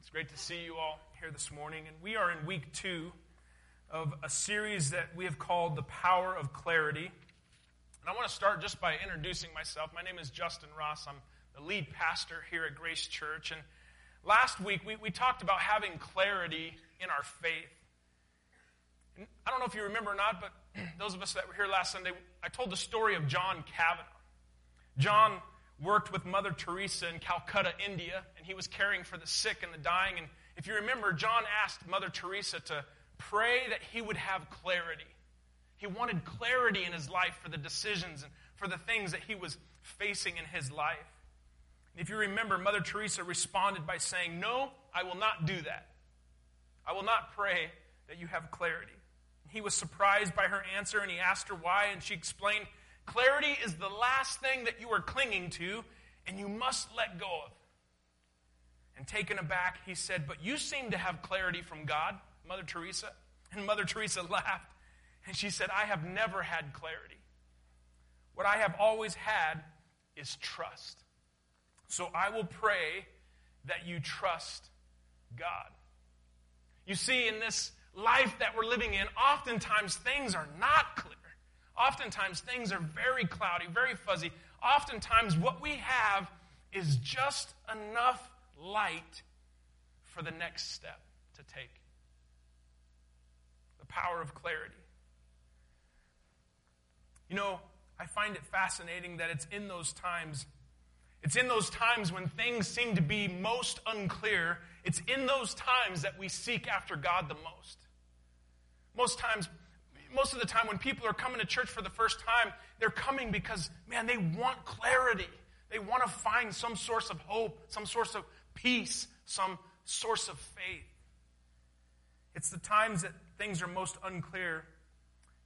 It's great to see you all here this morning. And we are in week two of a series that we have called The Power of Clarity. And I want to start just by introducing myself. My name is Justin Ross. I'm the lead pastor here at Grace Church. And last week we, we talked about having clarity in our faith. And I don't know if you remember or not, but those of us that were here last Sunday, I told the story of John Kavanaugh. John worked with Mother Teresa in Calcutta, India, and he was caring for the sick and the dying. And if you remember, John asked Mother Teresa to pray that he would have clarity. He wanted clarity in his life for the decisions and for the things that he was facing in his life. And if you remember, Mother Teresa responded by saying, No, I will not do that. I will not pray that you have clarity. He was surprised by her answer and he asked her why, and she explained, Clarity is the last thing that you are clinging to, and you must let go of. And taken aback, he said, But you seem to have clarity from God, Mother Teresa. And Mother Teresa laughed, and she said, I have never had clarity. What I have always had is trust. So I will pray that you trust God. You see, in this life that we're living in, oftentimes things are not clear. Oftentimes things are very cloudy, very fuzzy. Oftentimes what we have is just enough light for the next step to take. The power of clarity. You know, I find it fascinating that it's in those times, it's in those times when things seem to be most unclear, it's in those times that we seek after God the most. Most times, most of the time when people are coming to church for the first time, they're coming because, man, they want clarity. They want to find some source of hope, some source of peace, some source of faith. It's the times that things are most unclear.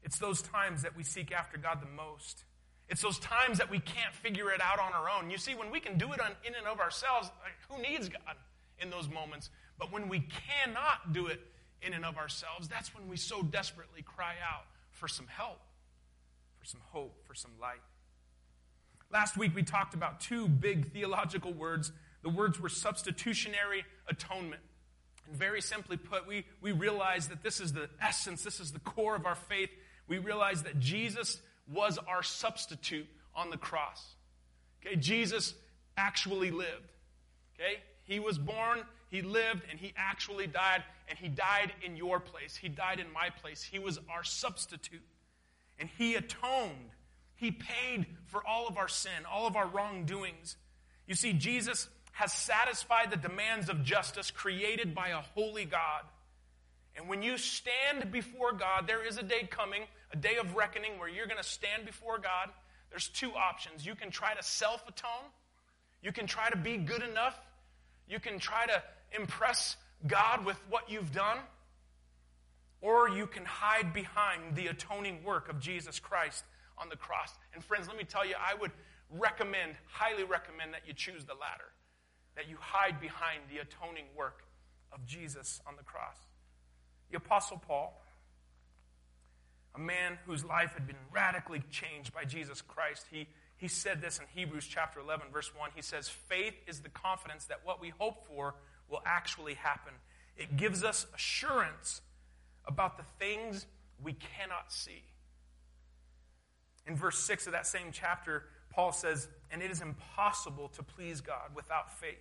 It's those times that we seek after God the most. It's those times that we can't figure it out on our own. You see, when we can do it on, in and of ourselves, like, who needs God in those moments? But when we cannot do it in and of ourselves, that's when we so desperately cry out for some help, for some hope, for some light. Last week we talked about two big theological words. The words were substitutionary atonement. And very simply put, we, we realize that this is the essence, this is the core of our faith. We realize that Jesus was our substitute on the cross. Okay, Jesus actually lived. Okay, he was born, he lived, and he actually died, and he died in your place. He died in my place. He was our substitute. And he atoned. He paid for all of our sin, all of our wrongdoings. You see, Jesus has satisfied the demands of justice created by a holy God. And when you stand before God, there is a day coming, a day of reckoning, where you're going to stand before God. There's two options. You can try to self atone, you can try to be good enough, you can try to impress God with what you've done, or you can hide behind the atoning work of Jesus Christ on the cross. And friends, let me tell you, I would recommend, highly recommend that you choose the latter, that you hide behind the atoning work of Jesus on the cross. The Apostle Paul, a man whose life had been radically changed by Jesus Christ, he, he said this in Hebrews chapter 11, verse 1. He says, Faith is the confidence that what we hope for will actually happen. It gives us assurance about the things we cannot see. In verse 6 of that same chapter, Paul says, And it is impossible to please God without faith.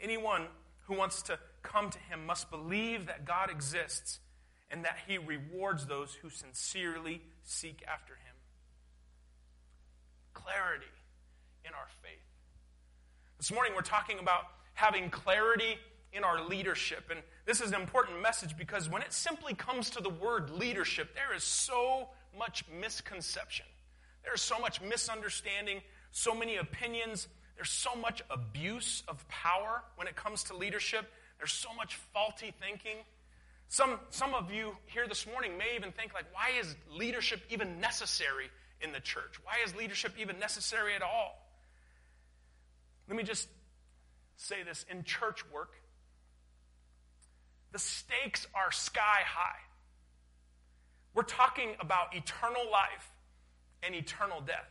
Anyone who wants to come to him must believe that God exists and that he rewards those who sincerely seek after him. Clarity in our faith. This morning we're talking about having clarity in our leadership. And this is an important message because when it simply comes to the word leadership, there is so much misconception. There's so much misunderstanding, so many opinions. There's so much abuse of power when it comes to leadership. There's so much faulty thinking. Some, some of you here this morning may even think, like, why is leadership even necessary in the church? Why is leadership even necessary at all? Let me just say this in church work, the stakes are sky high. We're talking about eternal life and eternal death.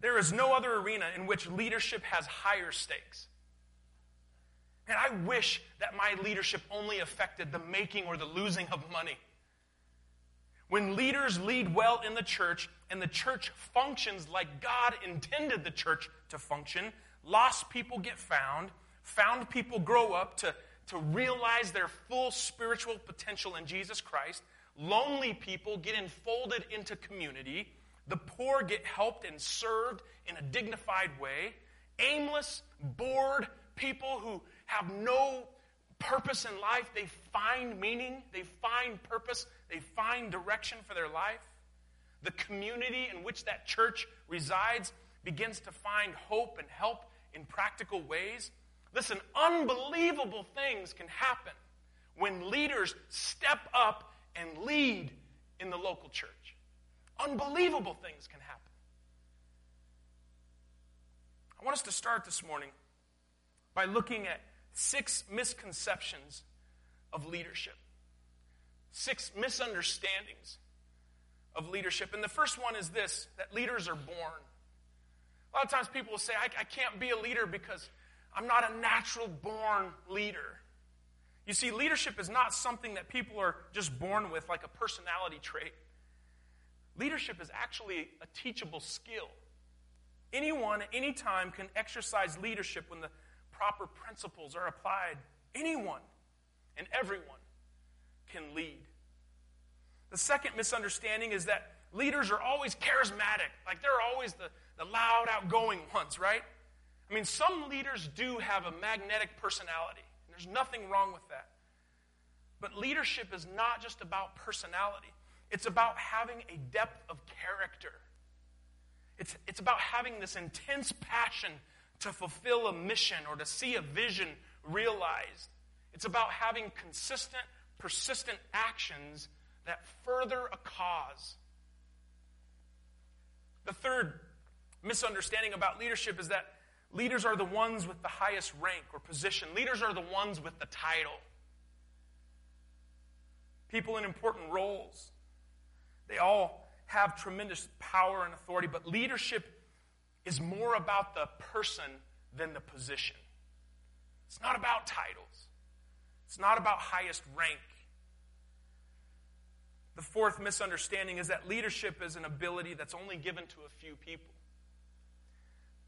There is no other arena in which leadership has higher stakes. And I wish that my leadership only affected the making or the losing of money. When leaders lead well in the church and the church functions like God intended the church to function, lost people get found, found people grow up to, to realize their full spiritual potential in Jesus Christ, lonely people get enfolded into community, the poor get helped and served in a dignified way, aimless, bored people who have no purpose in life, they find meaning, they find purpose, they find direction for their life. The community in which that church resides begins to find hope and help in practical ways. Listen, unbelievable things can happen when leaders step up and lead in the local church. Unbelievable things can happen. I want us to start this morning by looking at six misconceptions of leadership, six misunderstandings of leadership. And the first one is this that leaders are born. A lot of times people will say, I, I can't be a leader because I'm not a natural born leader. You see, leadership is not something that people are just born with, like a personality trait. Leadership is actually a teachable skill. Anyone, anytime, can exercise leadership when the proper principles are applied, anyone and everyone can lead. The second misunderstanding is that leaders are always charismatic, like they're always the, the loud, outgoing ones, right? I mean, some leaders do have a magnetic personality, and there's nothing wrong with that. But leadership is not just about personality, it's about having a depth of character. It's, it's about having this intense passion to fulfill a mission or to see a vision realized. It's about having consistent, persistent actions that further a cause. The third misunderstanding about leadership is that leaders are the ones with the highest rank or position, leaders are the ones with the title. People in important roles, they all have tremendous power and authority, but leadership is more about the person than the position. It's not about titles, it's not about highest rank. The fourth misunderstanding is that leadership is an ability that's only given to a few people.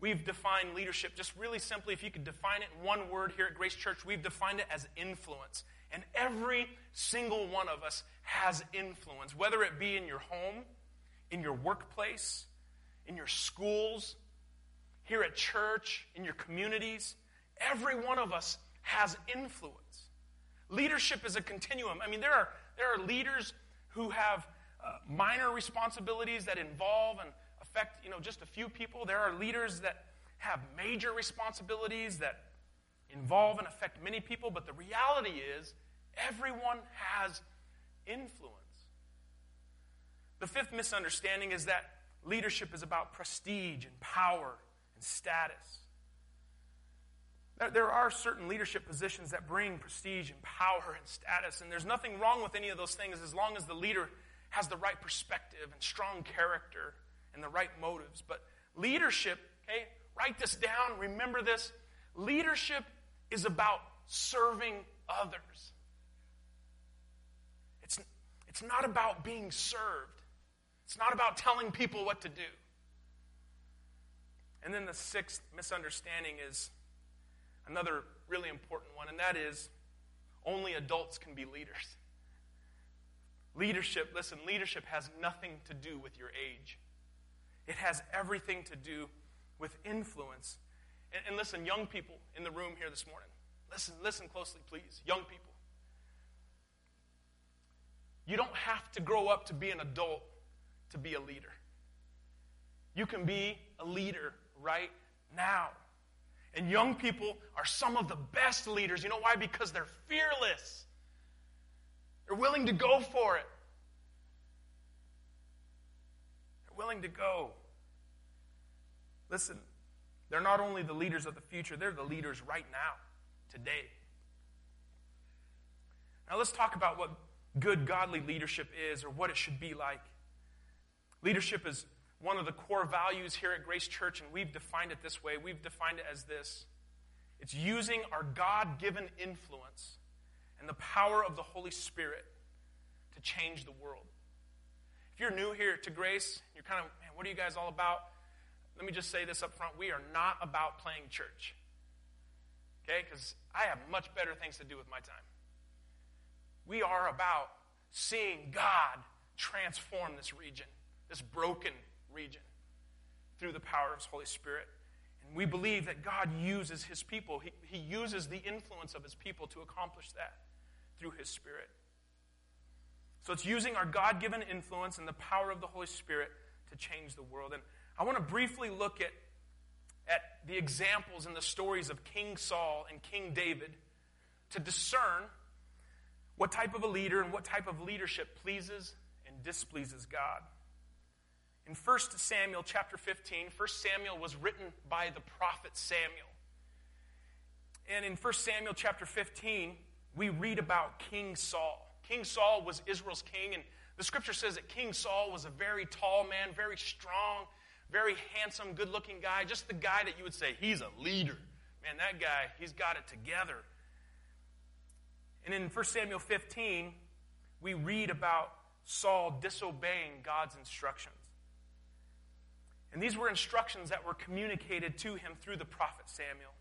We've defined leadership just really simply, if you could define it in one word here at Grace Church, we've defined it as influence. And every single one of us has influence, whether it be in your home, in your workplace, in your schools, here at church, in your communities. Every one of us has influence. Leadership is a continuum. I mean, there are, there are leaders who have uh, minor responsibilities that involve and affect, you know, just a few people. There are leaders that have major responsibilities that involve and affect many people, but the reality is everyone has influence. The fifth misunderstanding is that leadership is about prestige and power and status. There are certain leadership positions that bring prestige and power and status, and there's nothing wrong with any of those things as long as the leader has the right perspective and strong character and the right motives. But leadership, okay, write this down, remember this. Leadership is about serving others. It's, it's not about being served, it's not about telling people what to do. And then the sixth misunderstanding is another really important one, and that is only adults can be leaders. Leadership, listen, leadership has nothing to do with your age. It has everything to do with influence. And, and, listen, young people in the room here this morning, listen, listen closely, please. Young people. You don't have to grow up to be an adult to be a leader. You can be a leader right now. And young people are some of the best leaders. You know why? Because they're fearless. They're willing to go for it. They're willing to go. Listen, they're not only the leaders of the future, they're the leaders right now, today. Now let's talk about what good godly leadership is or what it should be like. Leadership is one of the core values here at Grace Church, and we've defined it this way. We've defined it as this It's using our God given influence and the power of the Holy Spirit to change the world. If you're new here to Grace, you're kind of, man, what are you guys all about? Let me just say this up front. We are not about playing church. Okay? Because I have much better things to do with my time. We are about seeing God transform this region, this broken region, through the power of His Holy Spirit. And we believe that God uses His people, He, he uses the influence of His people to accomplish that through His Spirit. So it's using our God given influence and the power of the Holy Spirit to change the world. And I want to briefly look at, at the examples and the stories of King Saul and King David to discern what type of a leader and what type of leadership pleases and displeases God. In 1 Samuel chapter 15, 1 Samuel was written by the prophet Samuel. And in 1 Samuel chapter 15, we read about King Saul. King Saul was Israel's king, and the scripture says that King Saul was a very tall man, very strong, very handsome, good looking guy, just the guy that you would say, he's a leader. Man, that guy, he's got it together. And in 1 Samuel 15, we read about Saul disobeying God's instructions. And these were instructions that were communicated to him through the prophet Samuel.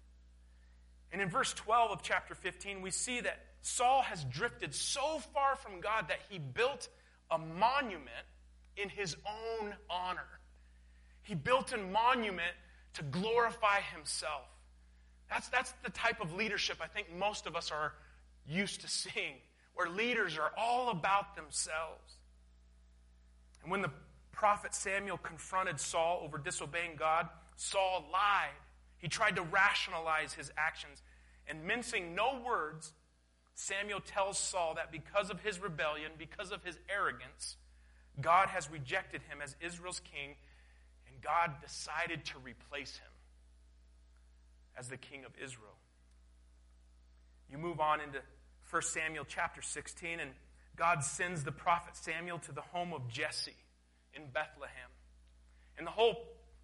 And in verse 12 of chapter 15, we see that Saul has drifted so far from God that he built a monument in his own honor. He built a monument to glorify himself. That's, that's the type of leadership I think most of us are used to seeing, where leaders are all about themselves. And when the prophet Samuel confronted Saul over disobeying God, Saul lied. He tried to rationalize his actions. And mincing no words, Samuel tells Saul that because of his rebellion, because of his arrogance, God has rejected him as Israel's king, and God decided to replace him as the king of Israel. You move on into 1 Samuel chapter 16, and God sends the prophet Samuel to the home of Jesse in Bethlehem. And the whole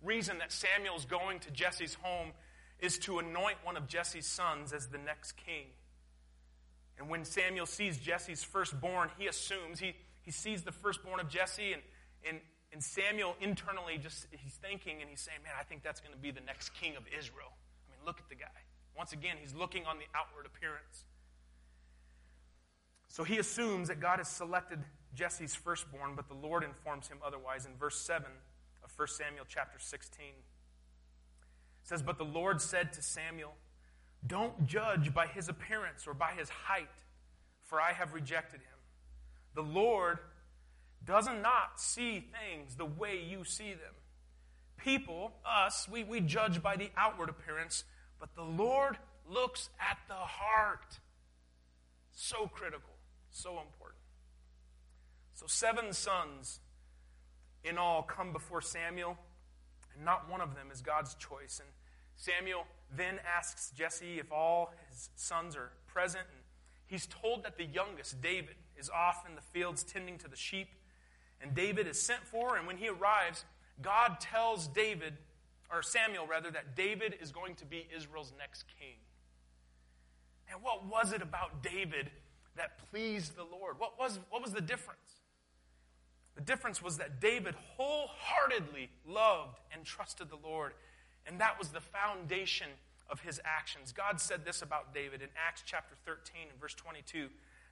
reason that Samuel's going to Jesse's home is to anoint one of Jesse's sons as the next king. And when Samuel sees Jesse's firstborn, he assumes, he, he sees the firstborn of Jesse, and, and, and Samuel internally just, he's thinking and he's saying, man, I think that's going to be the next king of Israel. I mean, look at the guy. Once again, he's looking on the outward appearance. So he assumes that God has selected Jesse's firstborn, but the Lord informs him otherwise in verse 7 of 1 Samuel chapter 16. It says, But the Lord said to Samuel, Don't judge by his appearance or by his height, for I have rejected him. The Lord does not see things the way you see them. People, us, we, we judge by the outward appearance, but the Lord looks at the heart. So critical, so important. So, seven sons in all come before Samuel, and not one of them is God's choice. And Samuel then asks Jesse if all his sons are present, and he's told that the youngest, David, is off in the fields tending to the sheep. And David is sent for, and when he arrives, God tells David, or Samuel rather, that David is going to be Israel's next king. And what was it about David that pleased the Lord? What was, what was the difference? The difference was that David wholeheartedly loved and trusted the Lord, and that was the foundation of his actions. God said this about David in Acts chapter 13 and verse 22.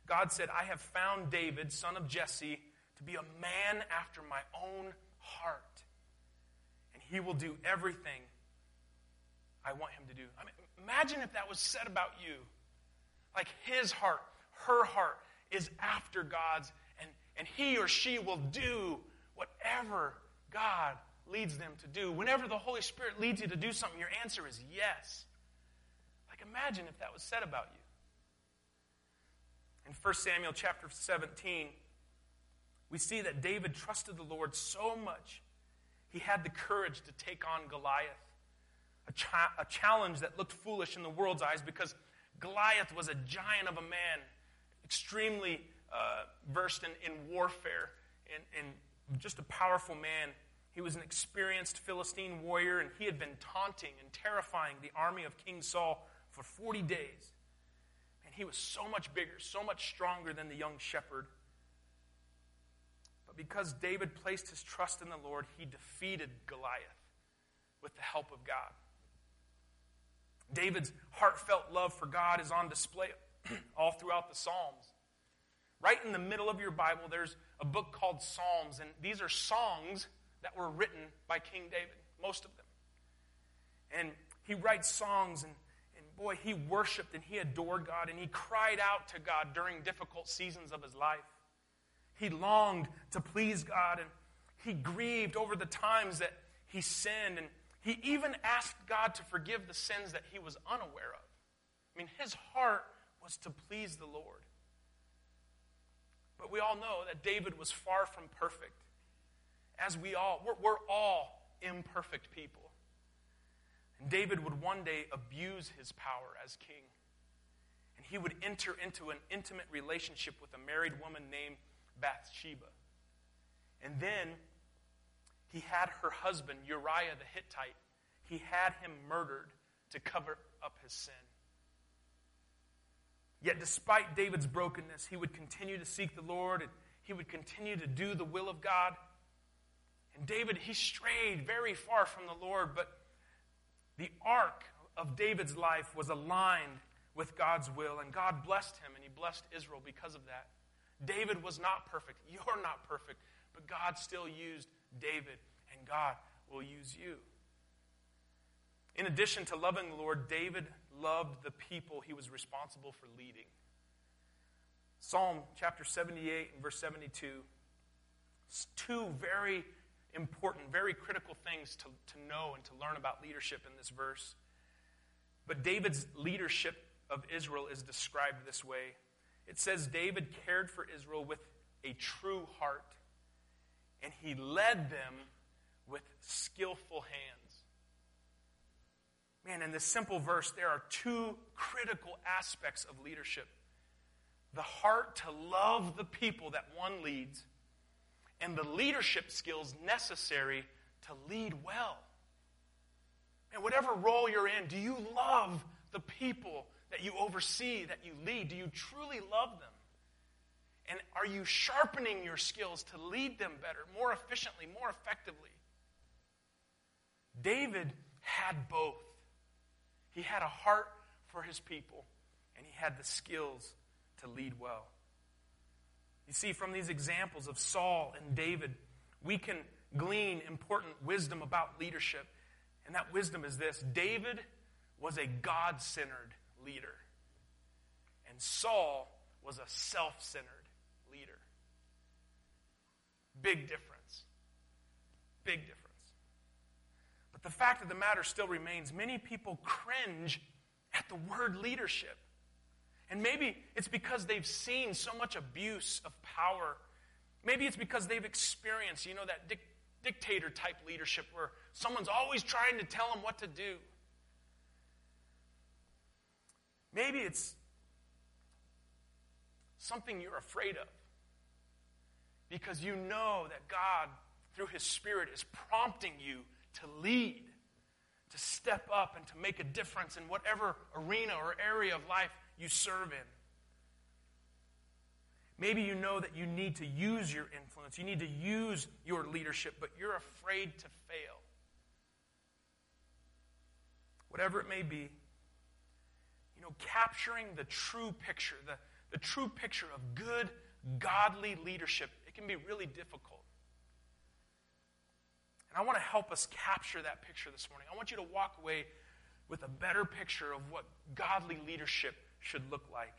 God said, I have found David, son of Jesse, to be a man after my own heart, and he will do everything I want him to do. I mean, imagine if that was said about you. Like his heart, her heart is after God's and and he or she will do whatever God leads them to do. Whenever the Holy Spirit leads you to do something, your answer is yes. Like imagine if that was said about you. In 1 Samuel chapter 17, we see that David trusted the Lord so much, he had the courage to take on Goliath, a, cha- a challenge that looked foolish in the world's eyes because Goliath was a giant of a man, extremely uh, versed in, in warfare and, and just a powerful man. He was an experienced Philistine warrior, and he had been taunting and terrifying the army of King Saul for 40 days. And he was so much bigger, so much stronger than the young shepherd. But because David placed his trust in the Lord, he defeated Goliath with the help of God. David's heartfelt love for God is on display all throughout the Psalms. Right in the middle of your Bible, there's a book called Psalms, and these are songs that were written by King David, most of them. And he writes songs, and, and boy, he worshiped and he adored God, and he cried out to God during difficult seasons of his life. He longed to please God, and he grieved over the times that he sinned, and he even asked God to forgive the sins that he was unaware of. I mean, his heart was to please the Lord. But we all know that David was far from perfect. As we all, we're, we're all imperfect people. And David would one day abuse his power as king. And he would enter into an intimate relationship with a married woman named Bathsheba. And then he had her husband, Uriah the Hittite, he had him murdered to cover up his sin. Yet, despite David's brokenness, he would continue to seek the Lord and he would continue to do the will of God. And David, he strayed very far from the Lord, but the arc of David's life was aligned with God's will, and God blessed him and he blessed Israel because of that. David was not perfect. You're not perfect, but God still used David, and God will use you. In addition to loving the Lord, David loved the people he was responsible for leading. Psalm chapter 78 and verse 72. Two very important, very critical things to, to know and to learn about leadership in this verse. But David's leadership of Israel is described this way it says, David cared for Israel with a true heart, and he led them with skillful hands. Man, in this simple verse, there are two critical aspects of leadership the heart to love the people that one leads, and the leadership skills necessary to lead well. And whatever role you're in, do you love the people that you oversee, that you lead? Do you truly love them? And are you sharpening your skills to lead them better, more efficiently, more effectively? David had both. He had a heart for his people, and he had the skills to lead well. You see, from these examples of Saul and David, we can glean important wisdom about leadership. And that wisdom is this David was a God centered leader, and Saul was a self centered leader. Big difference. Big difference. But the fact of the matter still remains many people cringe at the word leadership. And maybe it's because they've seen so much abuse of power. Maybe it's because they've experienced, you know, that dic- dictator type leadership where someone's always trying to tell them what to do. Maybe it's something you're afraid of because you know that God, through His Spirit, is prompting you to lead, to step up, and to make a difference in whatever arena or area of life you serve in. Maybe you know that you need to use your influence, you need to use your leadership, but you're afraid to fail. Whatever it may be, you know, capturing the true picture, the, the true picture of good, godly leadership, it can be really difficult. And I want to help us capture that picture this morning. I want you to walk away with a better picture of what godly leadership should look like.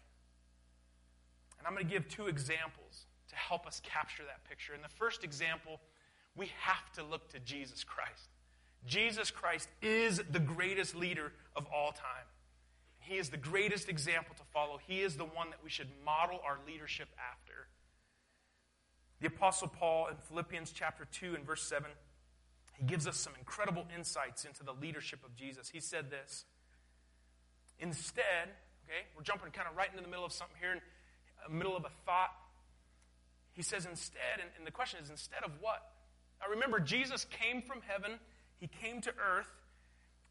And I'm going to give two examples to help us capture that picture. In the first example, we have to look to Jesus Christ. Jesus Christ is the greatest leader of all time. He is the greatest example to follow. He is the one that we should model our leadership after. The Apostle Paul in Philippians chapter 2 and verse 7, he gives us some incredible insights into the leadership of Jesus. He said this Instead, Okay? We're jumping kind of right into the middle of something here, in the middle of a thought. He says, instead, and, and the question is, instead of what? Now remember, Jesus came from heaven, he came to earth,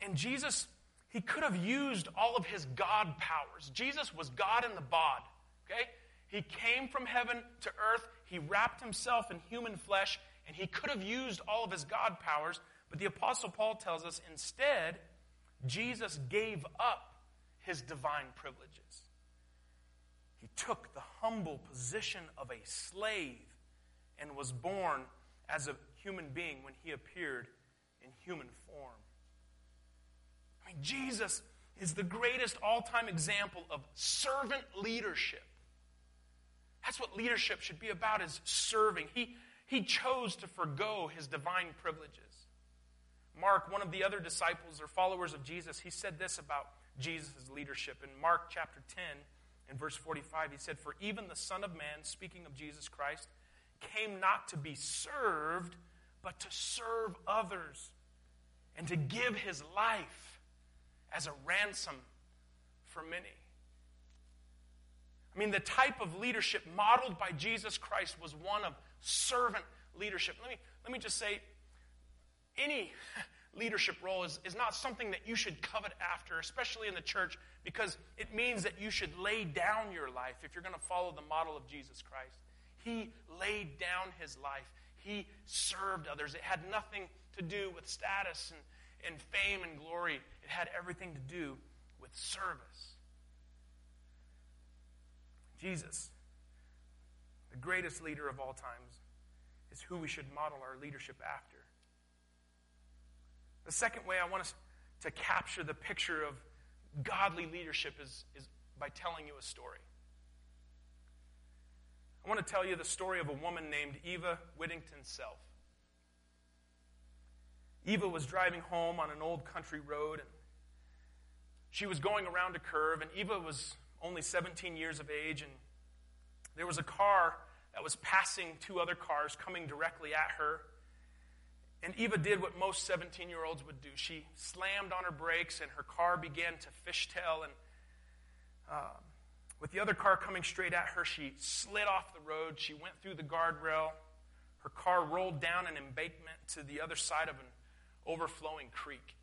and Jesus, he could have used all of his God powers. Jesus was God in the bod, okay? He came from heaven to earth. He wrapped himself in human flesh, and he could have used all of his God powers. But the Apostle Paul tells us instead, Jesus gave up his divine privileges. He took the humble position of a slave and was born as a human being when he appeared in human form. I mean, Jesus is the greatest all time example of servant leadership. That's what leadership should be about is serving. He, he chose to forego his divine privileges. Mark, one of the other disciples or followers of Jesus, he said this about Jesus' leadership. In Mark chapter 10, in verse 45, he said, For even the Son of Man, speaking of Jesus Christ, came not to be served, but to serve others and to give his life as a ransom for many. I mean, the type of leadership modeled by Jesus Christ was one of servant leadership. Let me, let me just say any leadership role is, is not something that you should covet after, especially in the church, because it means that you should lay down your life if you're going to follow the model of Jesus Christ. He laid down his life, he served others. It had nothing to do with status and, and fame and glory, it had everything to do with service. Jesus, the greatest leader of all times, is who we should model our leadership after. The second way I want us to capture the picture of godly leadership is, is by telling you a story. I want to tell you the story of a woman named Eva Whittington Self. Eva was driving home on an old country road, and she was going around a curve, and Eva was only 17 years of age, and there was a car that was passing two other cars coming directly at her. And Eva did what most 17 year olds would do. She slammed on her brakes, and her car began to fishtail. And uh, with the other car coming straight at her, she slid off the road. She went through the guardrail. Her car rolled down an embankment to the other side of an overflowing creek.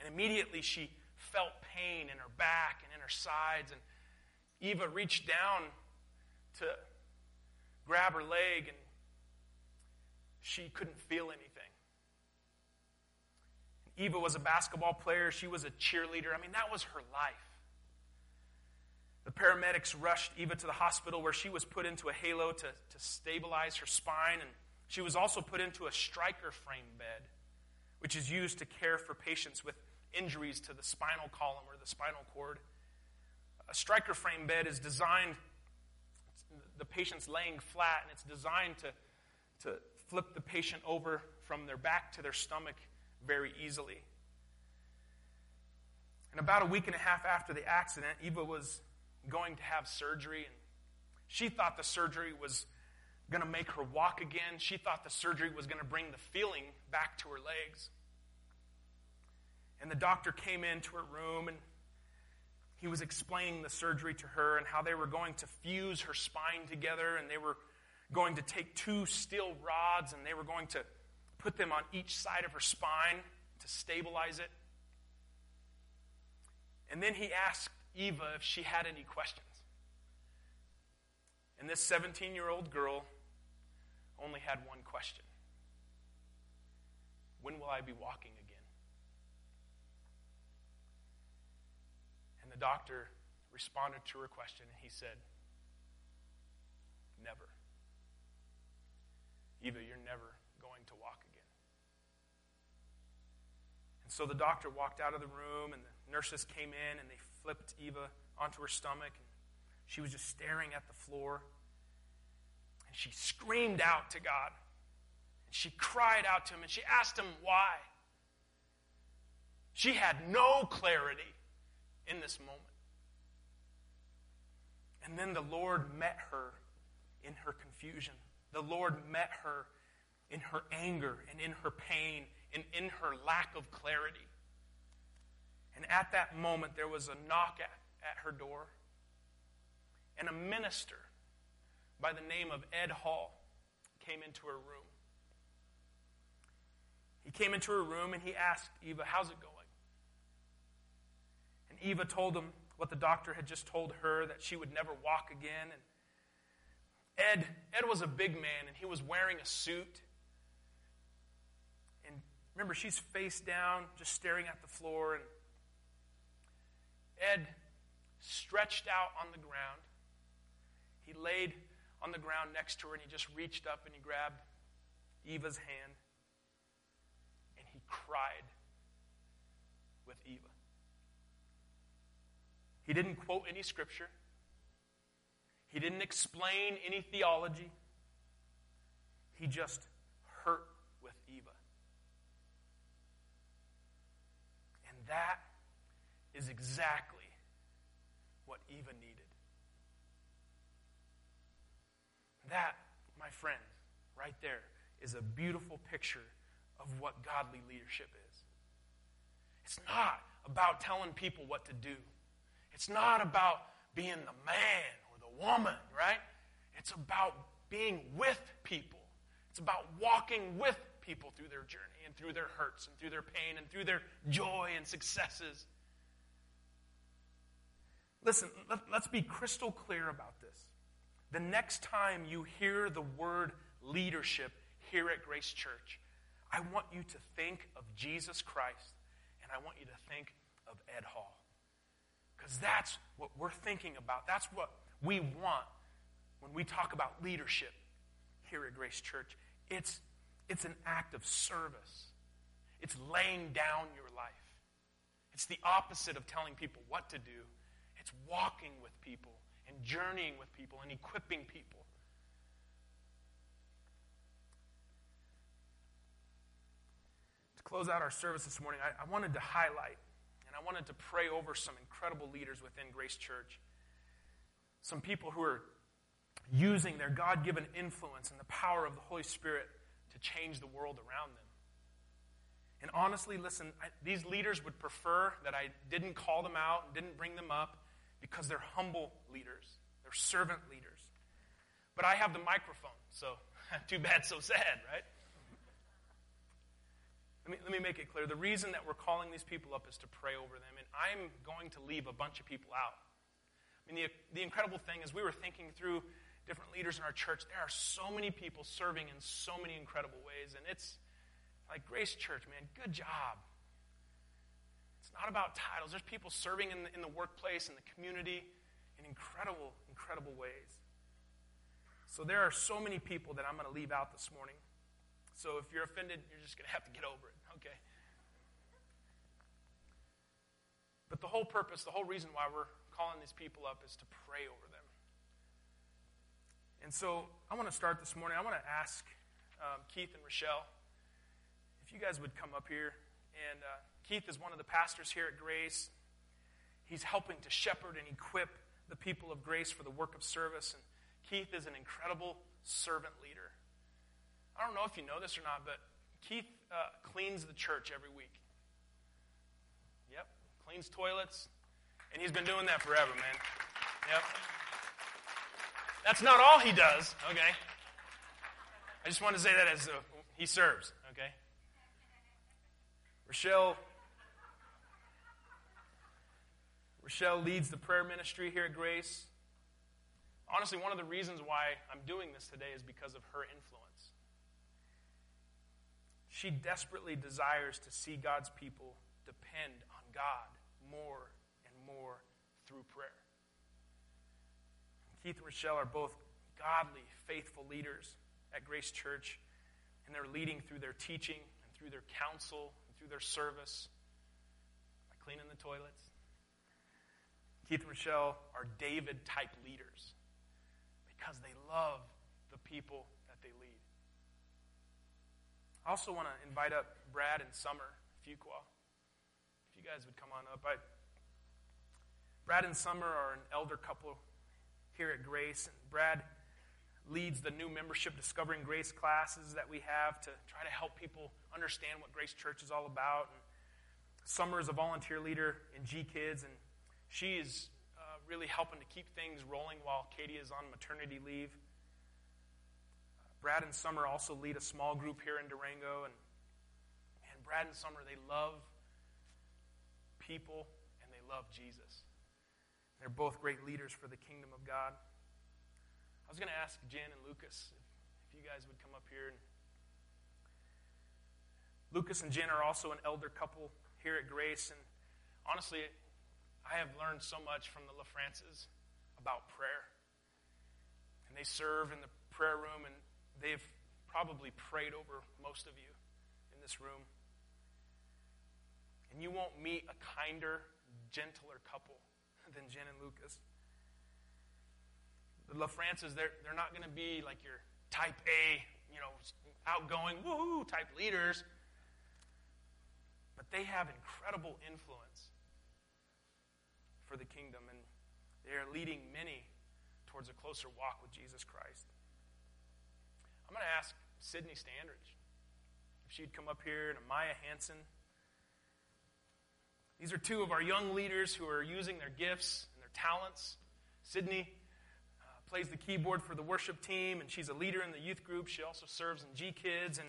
And immediately she felt pain in her back and in her sides. And Eva reached down to grab her leg, and she couldn't feel anything. Eva was a basketball player, she was a cheerleader. I mean, that was her life. The paramedics rushed Eva to the hospital where she was put into a halo to, to stabilize her spine, and she was also put into a Stryker frame bed, which is used to care for patients with injuries to the spinal column or the spinal cord. A Stryker frame bed is designed, the patient's laying flat, and it's designed to, to flip the patient over from their back to their stomach very easily. And about a week and a half after the accident, Eva was going to have surgery. And she thought the surgery was going to make her walk again. She thought the surgery was going to bring the feeling back to her legs. And the doctor came into her room and he was explaining the surgery to her and how they were going to fuse her spine together and they were going to take two steel rods and they were going to put them on each side of her spine to stabilize it. And then he asked Eva if she had any questions. And this 17 year old girl only had one question When will I be walking again? And the doctor responded to her question and he said, Never. Eva, you're never going to walk again. And so the doctor walked out of the room, and the nurses came in, and they flipped Eva onto her stomach, and she was just staring at the floor. And she screamed out to God. And she cried out to him, and she asked him why. She had no clarity in this moment. And then the Lord met her in her confusion. The Lord met her in her anger and in her pain and in her lack of clarity. And at that moment, there was a knock at, at her door. And a minister by the name of Ed Hall came into her room. He came into her room and he asked Eva, How's it going? And Eva told him what the doctor had just told her that she would never walk again. And Ed, Ed was a big man and he was wearing a suit. And remember, she's face down, just staring at the floor. And Ed stretched out on the ground. He laid on the ground next to her and he just reached up and he grabbed Eva's hand and he cried with Eva. He didn't quote any scripture. He didn't explain any theology. He just hurt with Eva. And that is exactly what Eva needed. That, my friends, right there, is a beautiful picture of what godly leadership is. It's not about telling people what to do, it's not about being the man woman, right? It's about being with people. It's about walking with people through their journey and through their hurts and through their pain and through their joy and successes. Listen, let, us be crystal clear about this. The next time you hear the word leadership here at Grace Church, I want you to think of Jesus Christ and I want you to think of Ed Hall. Because that's what we're thinking about. That's what we want when we talk about leadership here at Grace Church. It's, it's an act of service, it's laying down your life. It's the opposite of telling people what to do, it's walking with people and journeying with people and equipping people. To close out our service this morning, I, I wanted to highlight and I wanted to pray over some incredible leaders within Grace Church. Some people who are using their God given influence and the power of the Holy Spirit to change the world around them. And honestly, listen, I, these leaders would prefer that I didn't call them out didn't bring them up because they're humble leaders, they're servant leaders. But I have the microphone, so too bad, so sad, right? Let me, let me make it clear. The reason that we're calling these people up is to pray over them, and I'm going to leave a bunch of people out. Mean, the, the incredible thing is, we were thinking through different leaders in our church. There are so many people serving in so many incredible ways, and it's like Grace Church, man, good job It's not about titles. There's people serving in the, in the workplace, in the community, in incredible, incredible ways. So there are so many people that I'm going to leave out this morning. So if you're offended, you're just going to have to get over it, okay? But the whole purpose, the whole reason why we're calling these people up is to pray over them. And so I want to start this morning. I want to ask um, Keith and Rochelle if you guys would come up here and. Uh, Keith is one of the pastors here at Grace. He's helping to shepherd and equip the people of Grace for the work of service. And Keith is an incredible servant leader. I don't know if you know this or not, but Keith uh, cleans the church every week. Yep, cleans toilets. And he's been doing that forever, man. Yep. That's not all he does, okay? I just want to say that as uh, he serves, okay? Rochelle Rochelle leads the prayer ministry here at Grace. Honestly, one of the reasons why I'm doing this today is because of her influence. She desperately desires to see God's people depend on God more more through prayer. Keith and Rochelle are both godly, faithful leaders at Grace Church, and they're leading through their teaching and through their counsel and through their service by cleaning the toilets Keith and Rochelle are David type leaders because they love the people that they lead. I also want to invite up Brad and Summer Fuqua. If you guys would come on up. I, Brad and Summer are an elder couple here at Grace, and Brad leads the new membership Discovering Grace classes that we have to try to help people understand what Grace Church is all about. And Summer is a volunteer leader in G Kids, and she is uh, really helping to keep things rolling while Katie is on maternity leave. Uh, Brad and Summer also lead a small group here in Durango, and and Brad and Summer they love people and they love Jesus. They're both great leaders for the kingdom of God. I was going to ask Jen and Lucas if, if you guys would come up here. And Lucas and Jen are also an elder couple here at Grace. And honestly, I have learned so much from the LaFrances about prayer. And they serve in the prayer room, and they've probably prayed over most of you in this room. And you won't meet a kinder, gentler couple than Jen and Lucas. The LaFrances, they're, they're not going to be like your type A, you know, outgoing, woohoo type leaders. But they have incredible influence for the kingdom, and they are leading many towards a closer walk with Jesus Christ. I'm going to ask Sydney Standridge if she'd come up here, and Maya Hanson. These are two of our young leaders who are using their gifts and their talents. Sydney uh, plays the keyboard for the worship team, and she's a leader in the youth group. She also serves in G Kids. And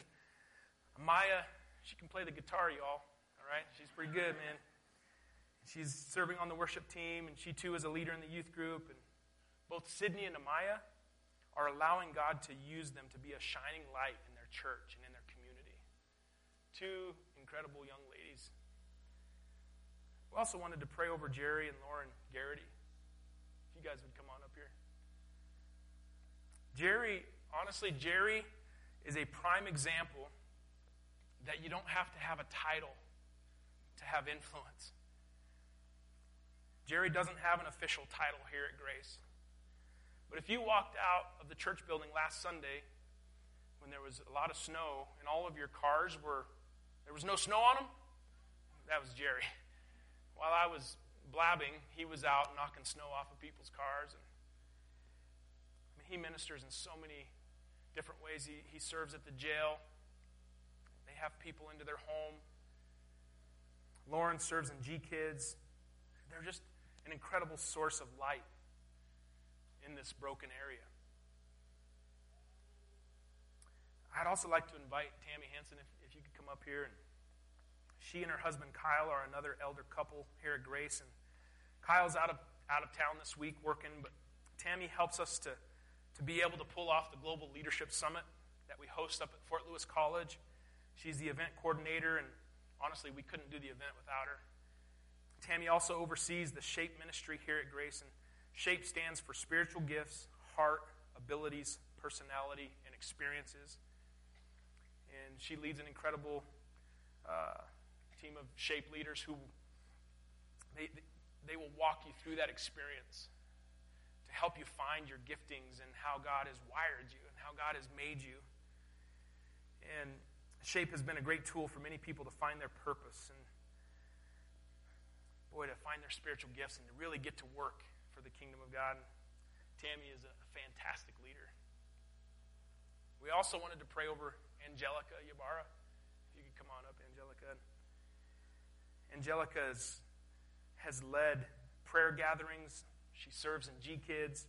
Maya, she can play the guitar, y'all. All right? She's pretty good, man. She's serving on the worship team, and she too is a leader in the youth group. And both Sydney and Amaya are allowing God to use them to be a shining light in their church and in their community. Two incredible young. We also wanted to pray over Jerry and Lauren Garrity. If you guys would come on up here. Jerry, honestly, Jerry is a prime example that you don't have to have a title to have influence. Jerry doesn't have an official title here at Grace. But if you walked out of the church building last Sunday when there was a lot of snow and all of your cars were, there was no snow on them, that was Jerry. While I was blabbing, he was out knocking snow off of people's cars. And I mean, he ministers in so many different ways. He, he serves at the jail, they have people into their home. Lauren serves in G Kids. They're just an incredible source of light in this broken area. I'd also like to invite Tammy Hanson, if, if you could come up here. And she and her husband Kyle are another elder couple here at Grace. And Kyle's out of, out of town this week working, but Tammy helps us to, to be able to pull off the Global Leadership Summit that we host up at Fort Lewis College. She's the event coordinator, and honestly, we couldn't do the event without her. Tammy also oversees the SHAPE ministry here at Grace, and SHAPE stands for spiritual gifts, heart, abilities, personality, and experiences. And she leads an incredible uh, team of SHAPE leaders who they, they will walk you through that experience to help you find your giftings and how God has wired you and how God has made you. And SHAPE has been a great tool for many people to find their purpose and boy, to find their spiritual gifts and to really get to work for the kingdom of God. Tammy is a fantastic leader. We also wanted to pray over Angelica Yabara. If you could come on up, Angelica. Angelica is, has led prayer gatherings. She serves in G Kids.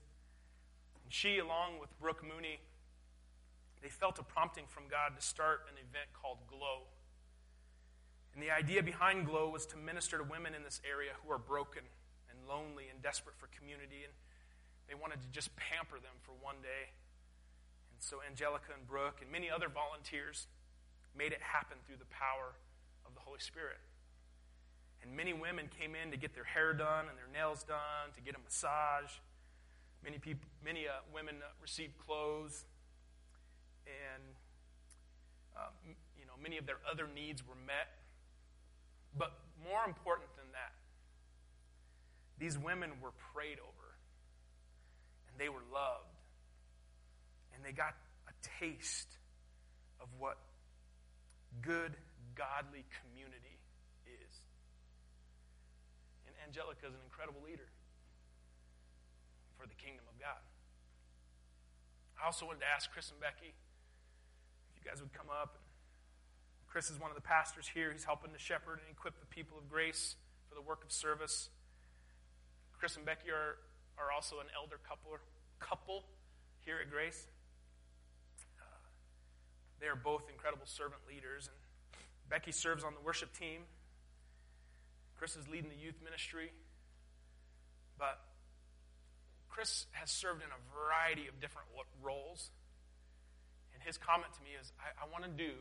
And she, along with Brooke Mooney, they felt a prompting from God to start an event called Glow. And the idea behind Glow was to minister to women in this area who are broken and lonely and desperate for community. And they wanted to just pamper them for one day. And so Angelica and Brooke and many other volunteers made it happen through the power of the Holy Spirit. And many women came in to get their hair done and their nails done, to get a massage. Many, people, many uh, women uh, received clothes. And, uh, you know, many of their other needs were met but more important than that, these women were prayed over, and they were loved, and they got a taste of what good, godly community is. And Angelica is an incredible leader for the kingdom of God. I also wanted to ask Chris and Becky if you guys would come up Chris is one of the pastors here. He's helping to shepherd and equip the people of grace for the work of service. Chris and Becky are, are also an elder couple, couple here at Grace. Uh, they are both incredible servant leaders. And Becky serves on the worship team. Chris is leading the youth ministry. But Chris has served in a variety of different roles. And his comment to me is I, I want to do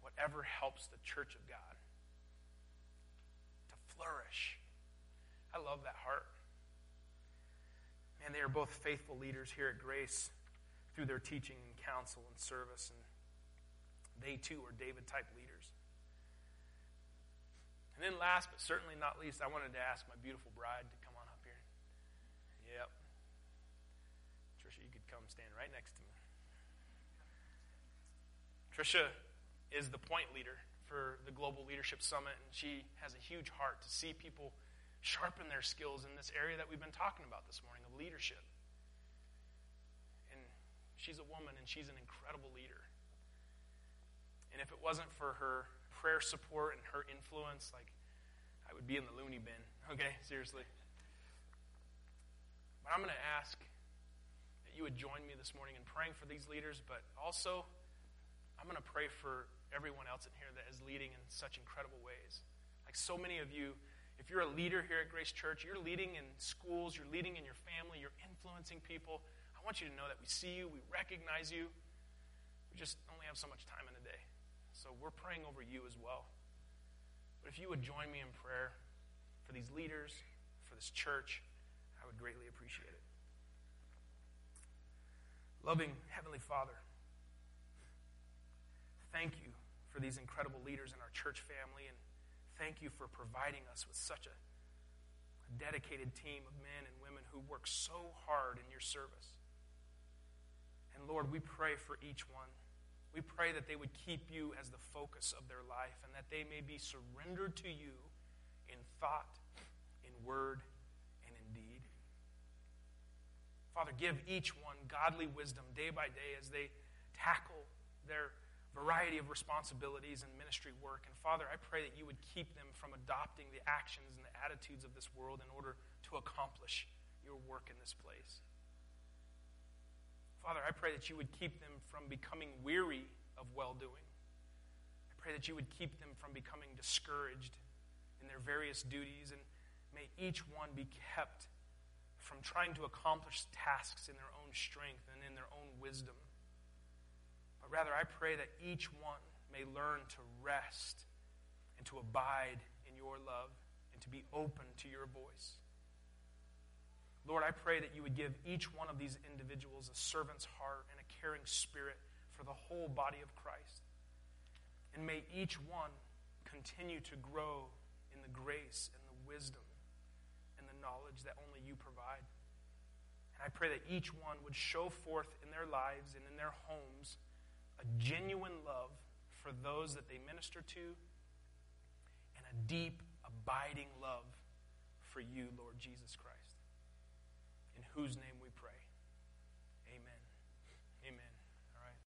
whatever helps the church of God to flourish. I love that heart. Man, they are both faithful leaders here at Grace through their teaching and counsel and service. And they too are David type leaders. And then, last but certainly not least, I wanted to ask my beautiful bride to come on up here. Yep. Trisha, you could come stand right next to me. Trisha is the point leader for the Global Leadership Summit, and she has a huge heart to see people sharpen their skills in this area that we've been talking about this morning of leadership. And she's a woman, and she's an incredible leader. And if it wasn't for her prayer support and her influence, like I would be in the loony bin. Okay, seriously. But I'm going to ask that you would join me this morning in praying for these leaders, but also I'm going to pray for everyone else in here that is leading in such incredible ways. Like so many of you, if you're a leader here at Grace Church, you're leading in schools, you're leading in your family, you're influencing people. I want you to know that we see you, we recognize you. We just only have so much time in a day. So we're praying over you as well. But if you would join me in prayer for these leaders, for this church, I would greatly appreciate it. Loving Heavenly Father, thank you for these incredible leaders in our church family, and thank you for providing us with such a, dedicated team of men and women who work so hard in your service. And Lord, we pray for each one we pray that they would keep you as the focus of their life and that they may be surrendered to you in thought, in word, and in deed. Father, give each one godly wisdom day by day as they tackle their variety of responsibilities and ministry work. And Father, I pray that you would keep them from adopting the actions and the attitudes of this world in order to accomplish your work in this place. Father, I pray that you would keep them from becoming weary of well doing. I pray that you would keep them from becoming discouraged in their various duties, and may each one be kept from trying to accomplish tasks in their own strength and in their own wisdom. But rather, I pray that each one may learn to rest and to abide in your love and to be open to your voice. Lord, I pray that you would give each one of these individuals a servant's heart and a caring spirit for the whole body of Christ. And may each one continue to grow in the grace and the wisdom and the knowledge that only you provide. And I pray that each one would show forth in their lives and in their homes a genuine love for those that they minister to and a deep, abiding love for you, Lord Jesus Christ in whose name we